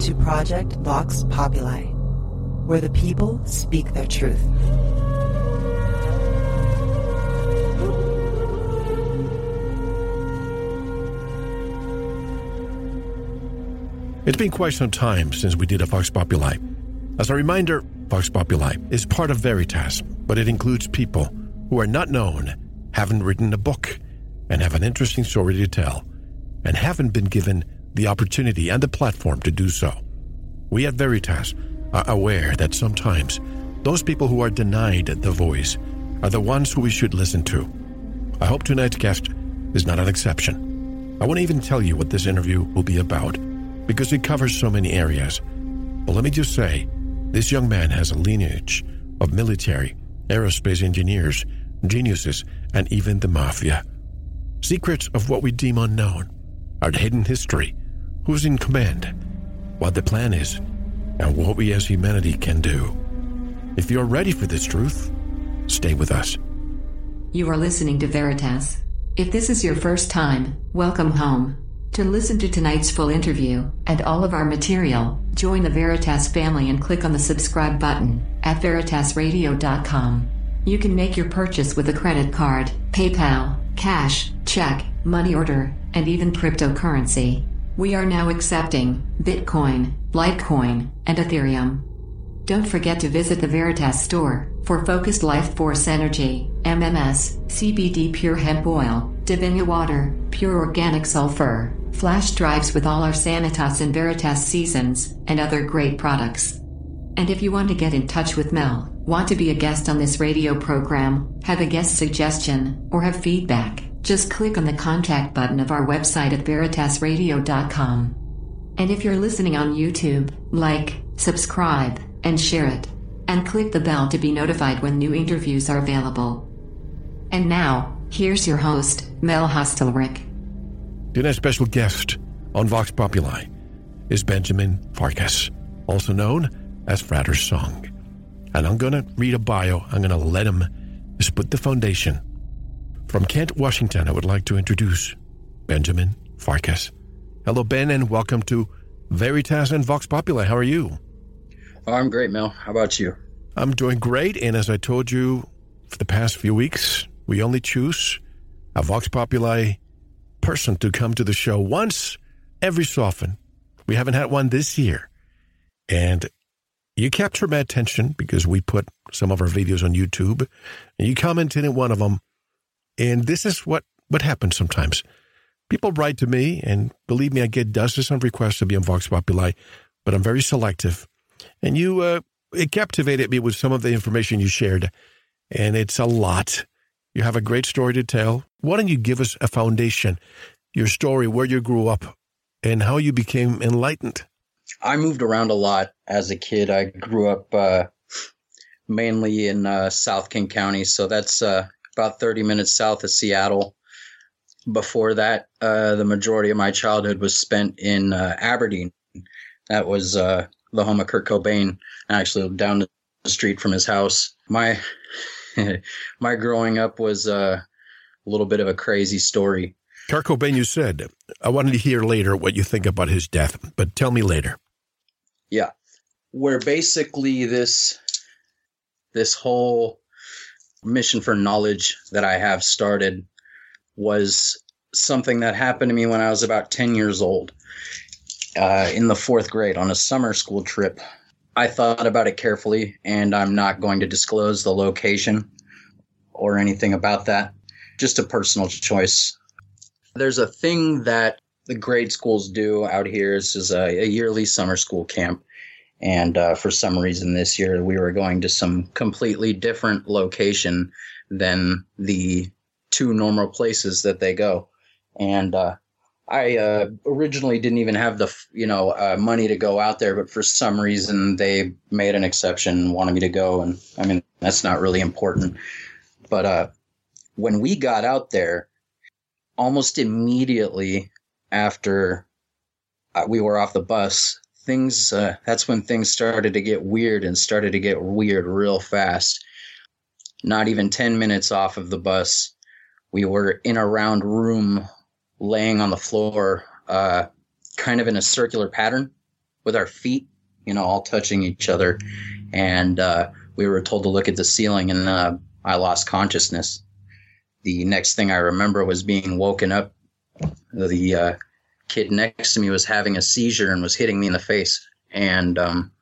to Project Vox Populi, where the people speak their truth. It's been quite some time since we did a Vox Populi. As a reminder, Vox Populi is part of Veritas, but it includes people who are not known, haven't written a book, and have an interesting story to tell, and haven't been given the opportunity and the platform to do so. We at Veritas are aware that sometimes those people who are denied the voice are the ones who we should listen to. I hope tonight's guest is not an exception. I won't even tell you what this interview will be about because it covers so many areas. But let me just say, this young man has a lineage of military, aerospace engineers, geniuses, and even the mafia. Secrets of what we deem unknown, our hidden history, who's in command, what the plan is, and what we as humanity can do. If you're ready for this truth, stay with us. You are listening to Veritas. If this is your first time, welcome home. To listen to tonight's full interview and all of our material, join the Veritas family and click on the subscribe button at veritasradio.com. You can make your purchase with a credit card, PayPal, cash, check, money order, and even cryptocurrency. We are now accepting Bitcoin, Litecoin, and Ethereum. Don't forget to visit the Veritas store for focused life force energy, MMS, CBD pure hemp oil, Divinia water, pure organic sulfur, flash drives with all our Sanitas and Veritas seasons, and other great products. And if you want to get in touch with Mel, want to be a guest on this radio program, have a guest suggestion, or have feedback, just click on the contact button of our website at veritasradio.com. And if you're listening on YouTube, like, subscribe, and share it. And click the bell to be notified when new interviews are available. And now, here's your host, Mel Hostelrick. Tonight's special guest on Vox Populi is Benjamin Farkas, also known as Fratter's Song. And I'm going to read a bio. I'm going to let him just put the foundation. From Kent, Washington, I would like to introduce Benjamin Farkas. Hello, Ben, and welcome to Veritas and Vox Populi. How are you? Oh, I'm great, Mel. How about you? I'm doing great. And as I told you for the past few weeks, we only choose a Vox Populi person to come to the show once every so often. We haven't had one this year. And you captured my attention because we put some of our videos on YouTube and you commented in one of them. And this is what, what happens sometimes. People write to me, and believe me, I get dozens of requests to be on Vox Populi, but I'm very selective. And you, uh, it captivated me with some of the information you shared, and it's a lot. You have a great story to tell. Why don't you give us a foundation, your story, where you grew up, and how you became enlightened? I moved around a lot as a kid. I grew up uh, mainly in uh, South King County, so that's uh, about 30 minutes south of Seattle. Before that, uh, the majority of my childhood was spent in uh, Aberdeen. That was uh, the home of Kurt Cobain. Actually down the street from his house. My my growing up was uh, a little bit of a crazy story. Kurt Cobain, you said. I wanted to hear later what you think about his death, but tell me later. Yeah, where basically this this whole mission for knowledge that I have started was something that happened to me when I was about ten years old, uh, in the fourth grade on a summer school trip I thought about it carefully, and I'm not going to disclose the location or anything about that. Just a personal choice. There's a thing that the grade schools do out here. This is a, a yearly summer school camp. And uh, for some reason this year, we were going to some completely different location than the two normal places that they go. And uh, I uh, originally didn't even have the you know uh, money to go out there, but for some reason they made an exception, and wanted me to go, and I mean that's not really important. But uh, when we got out there, almost immediately after uh, we were off the bus, things uh, that's when things started to get weird and started to get weird real fast. Not even ten minutes off of the bus, we were in a round room laying on the floor, uh, kind of in a circular pattern. with our feet, you know, all touching each other, and uh, we were told to look at the ceiling, and uh, I lost consciousness. The next thing I remember was being woken up. The uh, kid next to me was having a seizure and was hitting me in the face, and um,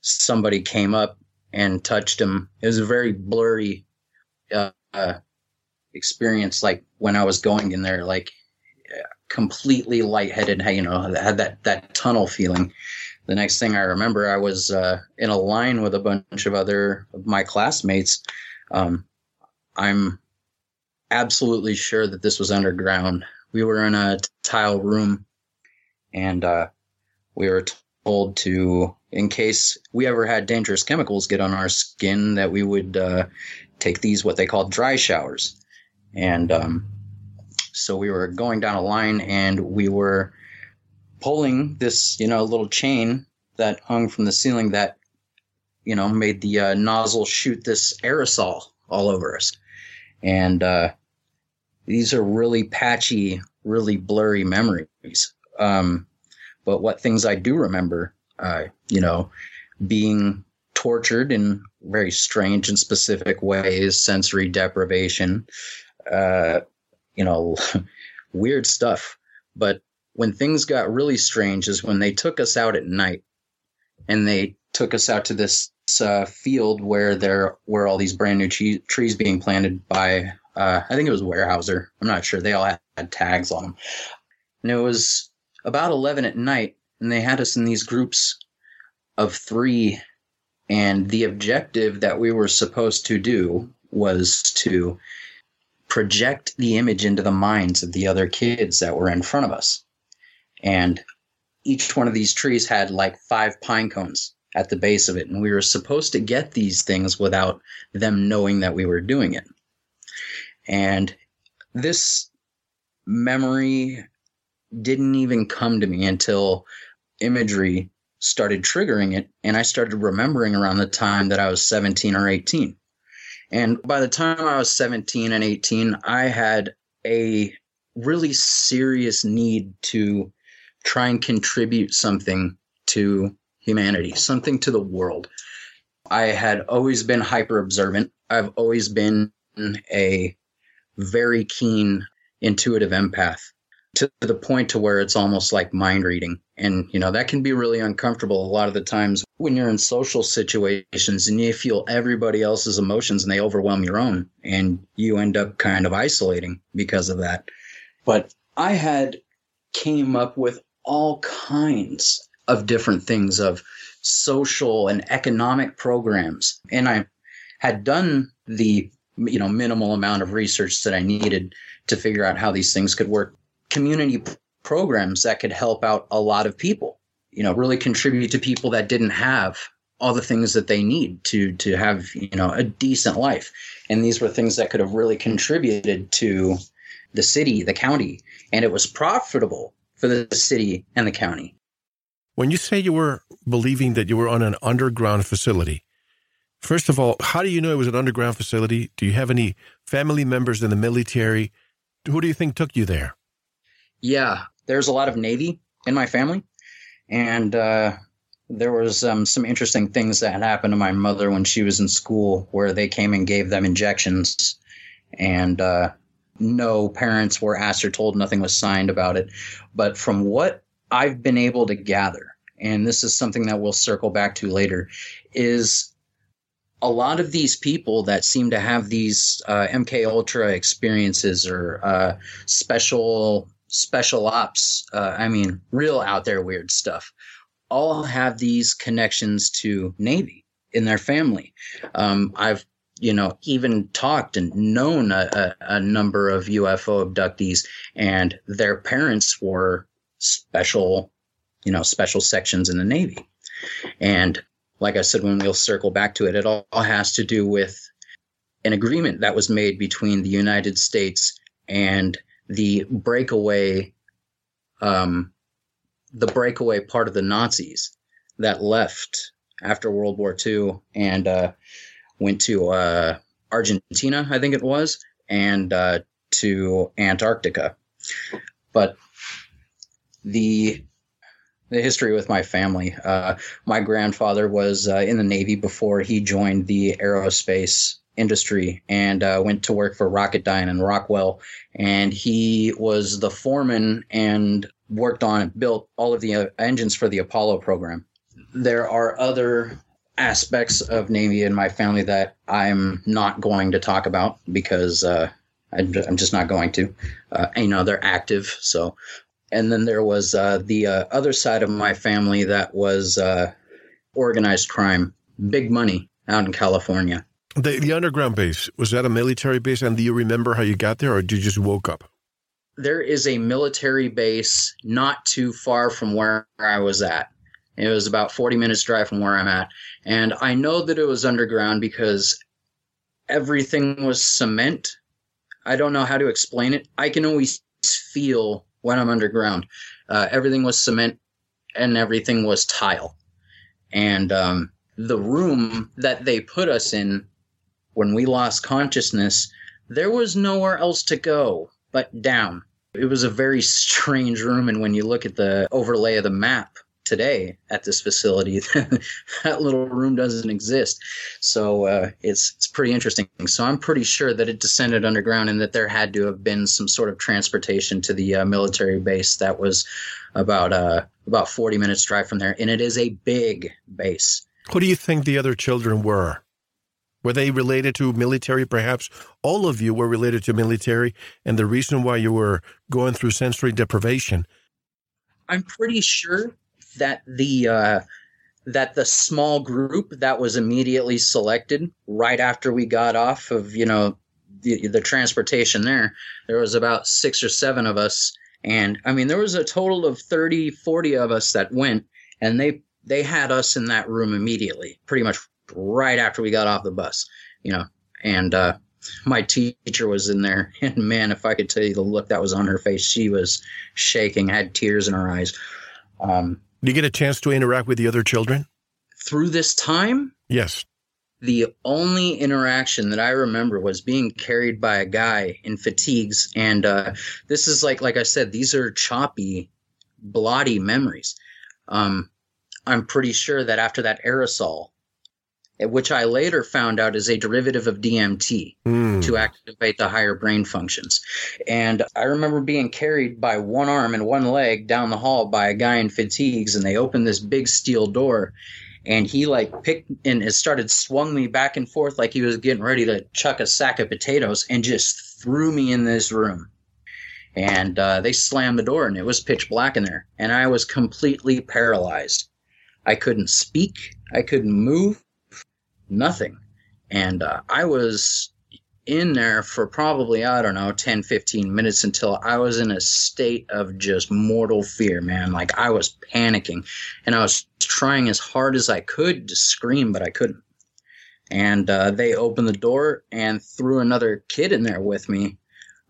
somebody came up and touched him. It was a very blurry uh, experience, like when I was going in there, like completely lightheaded. You know, had that that tunnel feeling. The next thing I remember, I was uh, in a line with a bunch of other of my classmates. Um, I'm absolutely sure that this was underground. We were in a tile room, and uh, we were told to, in case we ever had dangerous chemicals get on our skin, that we would uh, take these what they call dry showers. And um, so we were going down a line, and we were pulling this, you know, little chain that hung from the ceiling that, you know, made the uh, nozzle shoot this aerosol all over us. And uh, these are really patchy, really blurry memories. Um, but what things I do remember, uh, you know, being tortured in very strange and specific ways, sensory deprivation, uh, you know, weird stuff. But when things got really strange is when they took us out at night and they took us out to this uh, field where there were all these brand new che- trees being planted by uh, I think it was Weyerhaeuser. I'm not sure. They all had, had tags on them. And it was about 11 at night, and they had us in these groups of three. And the objective that we were supposed to do was to project the image into the minds of the other kids that were in front of us. And each one of these trees had like five pine cones at the base of it. And we were supposed to get these things without them knowing that we were doing it. And this memory didn't even come to me until imagery started triggering it. And I started remembering around the time that I was 17 or 18. And by the time I was 17 and 18, I had a really serious need to try and contribute something to humanity, something to the world. I had always been hyper observant. I've always been a very keen intuitive empath to the point to where it's almost like mind reading. And you know that can be really uncomfortable a lot of the times when you're in social situations and you feel everybody else's emotions and they overwhelm your own and you end up kind of isolating because of that. But i had came up with all kinds of different things of social and economic programs. And i had done the you know minimal amount of research that I needed to figure out how these things could work. Community p- programs that could help out a lot of people, you know, really contribute to people that didn't have all the things that they need to to have you know a decent life. And these were things that could have really contributed to the city, the county, and it was profitable for the city and the county. When you say you were believing that you were on an underground facility, First of all, how do you know it was an underground facility? Do you have any family members in the military? Who do you think took you there? Yeah, there's a lot of Navy in my family. And uh, there was um, some interesting things that happened to my mother when she was in school where they came and gave them injections. And uh, no parents were asked or told, nothing was signed about it. But from what I've been able to gather, and this is something that we'll circle back to later, is a lot of these people that seem to have these uh, MK Ultra experiences or uh, special special ops, uh, I mean, real out there weird stuff, all have these connections to Navy in their family. Um, I've you know even talked and known a, a, a number of UFO abductees, and their parents were special, you know, special sections in the Navy, and like I said, when we'll circle back to it, it all has to do with an agreement that was made between the United States and the breakaway, um, the breakaway part of the Nazis that left after World War II and uh, went to uh, Argentina, I think it was, and uh, to Antarctica. But the the history with my family. Uh, my grandfather was uh, in the Navy before he joined the aerospace industry and uh, went to work for Rocketdyne and Rockwell. And he was the foreman and worked on and built all of the uh, engines for the Apollo program. There are other aspects of Navy in my family that I'm not going to talk about because uh, I'm just not going to. Uh, you know, they're active. So, and then there was uh, the uh, other side of my family that was uh, organized crime, big money out in California. The, the underground base was that a military base? And do you remember how you got there, or did you just woke up? There is a military base not too far from where I was at. It was about 40 minutes drive from where I'm at. And I know that it was underground because everything was cement I don't know how to explain it. I can always feel when I'm underground. Uh, everything was cement and everything was tile. And um, the room that they put us in when we lost consciousness, there was nowhere else to go but down. It was a very strange room. And when you look at the overlay of the map, today at this facility. that little room doesn't exist. So uh, it's it's pretty interesting. So I'm pretty sure that it descended underground and that there had to have been some sort of transportation to the uh, military base that was about uh, about 40 minutes drive from there, and it is a big base. Who do you think the other children were? Were they related to military? Perhaps all of you were related to military, and the reason why you were going through sensory deprivation. I'm pretty sure that the uh, that the small group that was immediately selected right after we got off of you know the, the transportation there there was about six or seven of us. And i mean there was a total of 30 40 of us that went and they they had us in that room immediately pretty much right after we got off the bus you know. And uh my teacher was in there and man if i could tell you the look that was on her face she was shaking had tears in her eyes. Um did you get a chance to interact with the other children? Through this time? Yes. The only interaction that I remember was being carried by a guy in fatigues. And uh, this is like, like I said, these are choppy, blotty memories. Um, I'm pretty sure that after that aerosol, which I later found out is a derivative of DMT mm. to activate the higher brain functions. And I remember being carried by one arm and one leg down the hall by a guy in fatigues, and they opened this big steel door. And he like picked and it started swung me back and forth like he was getting ready to chuck a sack of potatoes and just threw me in this room. And uh, they slammed the door and it was pitch black in there. And I was completely paralyzed. I couldn't speak. I couldn't move nothing. And uh, I was in there for probably, I don't know, 10, 15 minutes until I was in a state of just mortal fear, man. Like I was panicking and I was trying as hard as I could to scream, but I couldn't. And uh, they opened the door and threw another kid in there with me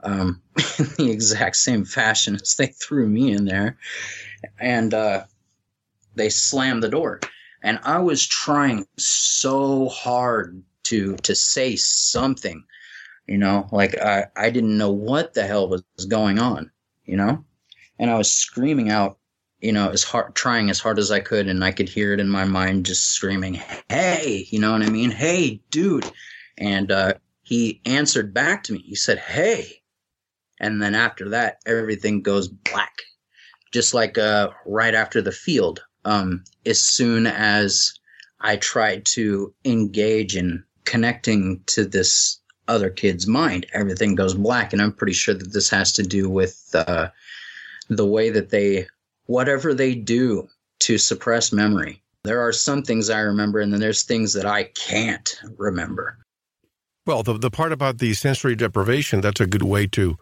um, in the exact same fashion as they threw me in there. And uh, they slammed the door and I was trying so hard to to say something, you know, like I I didn't know what the hell was going on, you know, and I was screaming out, you know, as hard trying as hard as I could, and I could hear it in my mind, just screaming, "Hey," you know what I mean? "Hey, dude," and uh, he answered back to me. He said, "Hey," and then after that, everything goes black, just like uh, right after the field um, as soon as I tried to engage in connecting to this other kid's mind, everything goes black. And I'm pretty sure that this has to do with uh, the way that they, whatever they do to suppress memory. There are some things I remember, and then there's things that I can't remember. Well, the, the part about the sensory deprivation, that's a good way to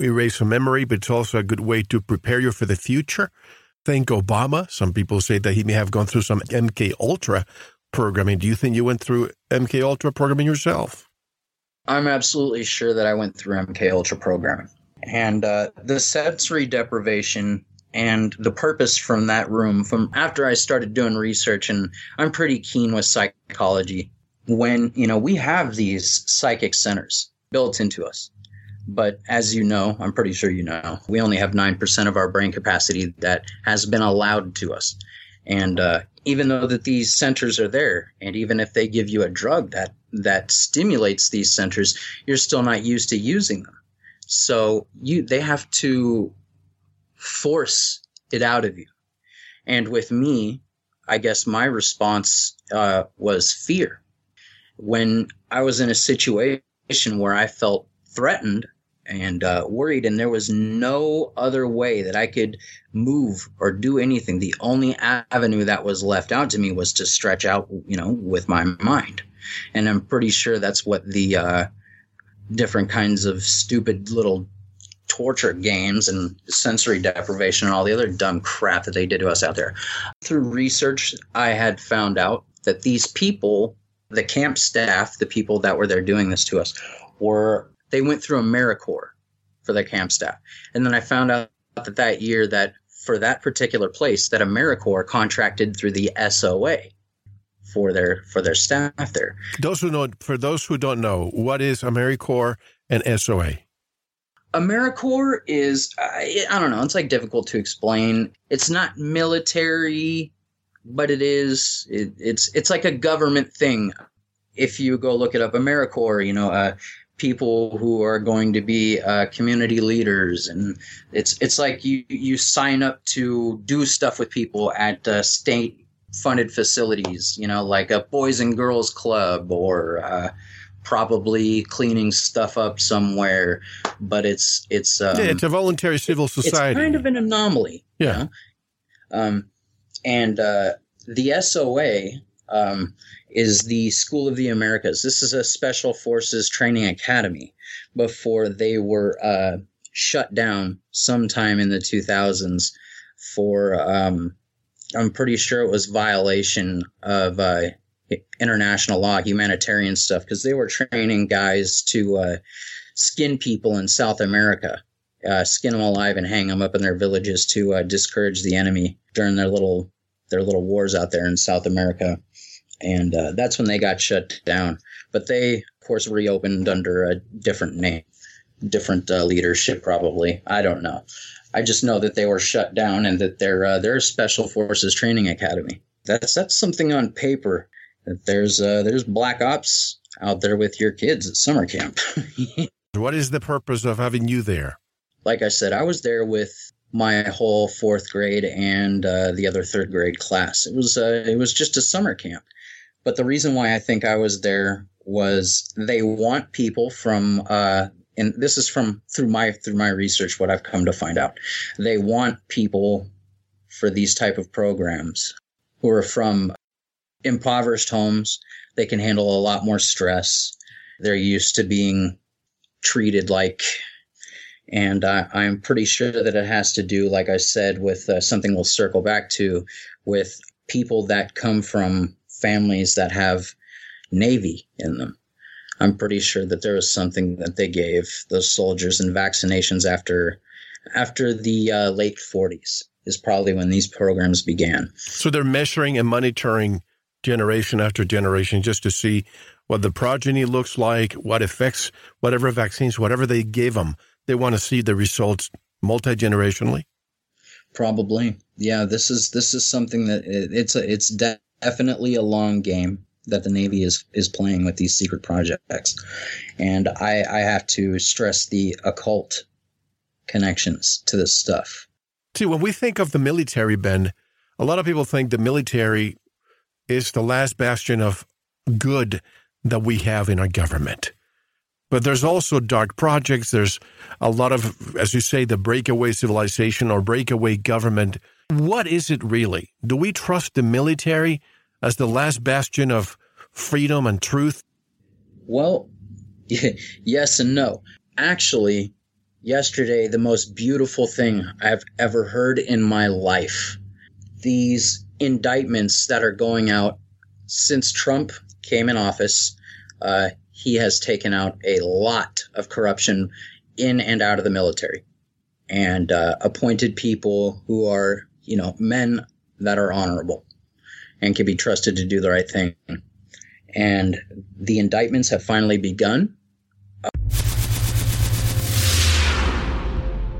erase a memory, but it's also a good way to prepare you for the future think Obama. Some people say that he may have gone through some MK Ultra programming. Do you think you went through MK Ultra programming yourself? I'm absolutely sure that I went through MK Ultra programming. And uh, the sensory deprivation and the purpose from that room, from after I started doing research, and I'm pretty keen with psychology. When you know we have these psychic centers built into us, But as you know, I'm pretty sure you know, we only have 9% of our brain capacity that has been allowed to us. And uh, even though that these centers are there, and even if they give you a drug that that stimulates these centers, you're still not used to using them. So you they have to force it out of you. And with me, I guess my response uh, was fear. When I was in a situation where I felt threatened and uh, worried, and there was no other way that I could move or do anything. The only avenue that was left out to me was to stretch out, you know, with my mind. And I'm pretty sure that's what the uh, different kinds of stupid little torture games and sensory deprivation and all the other dumb crap that they did to us out there. Through research, I had found out that these people, the camp staff, the people that were there doing this to us, were they went through AmeriCorps for their camp staff. And then I found out that that year that for that particular place that AmeriCorps contracted through the SOA for their for their staff there. Those who know for those who don't know, what is AmeriCorps and SOA? AmeriCorps is I, I don't know, it's like difficult to explain. It's not military, but it is it, it's it's like a government thing. If you go look it up, AmeriCorps, you know, uh, people who are going to be uh, community leaders, and it's it's like you you sign up to do stuff with people at uh, state funded facilities, you know, like a boys and girls club or uh, probably cleaning stuff up somewhere. But it's it's um, yeah, it's a voluntary civil society. It's kind of an anomaly. Yeah. You know? Um, and uh, the SOA um, is the School of the Americas. This is a special forces training academy before they were uh, shut down sometime in the 2000s for, um, I'm pretty sure it was violation of uh, international law, humanitarian stuff, because they were training guys to uh, skin people in South America. Uh, skin them alive and hang them up in their villages to uh, discourage the enemy during their little their little wars out there in South America and uh, that's when they got shut down. But they, of course, reopened under a different name, different uh, leadership, probably. I don't know. I just know that they were shut down and that they're uh, they're a special forces training academy. That's that's something on paper. That there's uh, there's black ops out there with your kids at summer camp. what is the purpose of having you there? Like I said, I was there with my whole fourth grade and uh, the other third grade class. It was uh, it was just a summer camp. But the reason why I think I was there was they want people from uh, and this is from through my through my research what I've come to find out. They want people for these type of programs who are from impoverished homes. They can handle a lot more stress. They're used to being treated like and uh, I'm pretty sure that it has to do, like I said, with uh, something we'll circle back to, with people that come from families that have Navy in them. I'm pretty sure that there was something that they gave those soldiers in vaccinations after after the uh, late 40s is probably when these programs began. So they're measuring and monitoring generation after generation just to see what the progeny looks like, what effects, whatever vaccines, whatever they gave them, they want to see the results multi generationally. Probably, yeah. This is this is something that it, it's a, it's de- definitely a long game that the Navy is is playing with these secret projects, and I I have to stress the occult connections to this stuff. See, when we think of the military, Ben, a lot of people think the military is the last bastion of good that we have in our government. But there's also dark projects. There's a lot of, as you say, the breakaway civilization or breakaway government what is it really? Do we trust the military as the last bastion of freedom and truth? Well, yes and no. Actually, yesterday, the most beautiful thing I've ever heard in my life. These indictments that are going out since Trump came in office, uh, he has taken out a lot of corruption in and out of the military and uh, appointed people who are you know, men that are honorable and can be trusted to do the right thing. And the indictments have finally begun.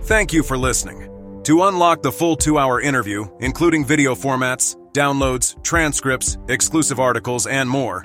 Thank you for listening. To unlock the full two hour interview, including video formats, downloads, transcripts, exclusive articles, and more,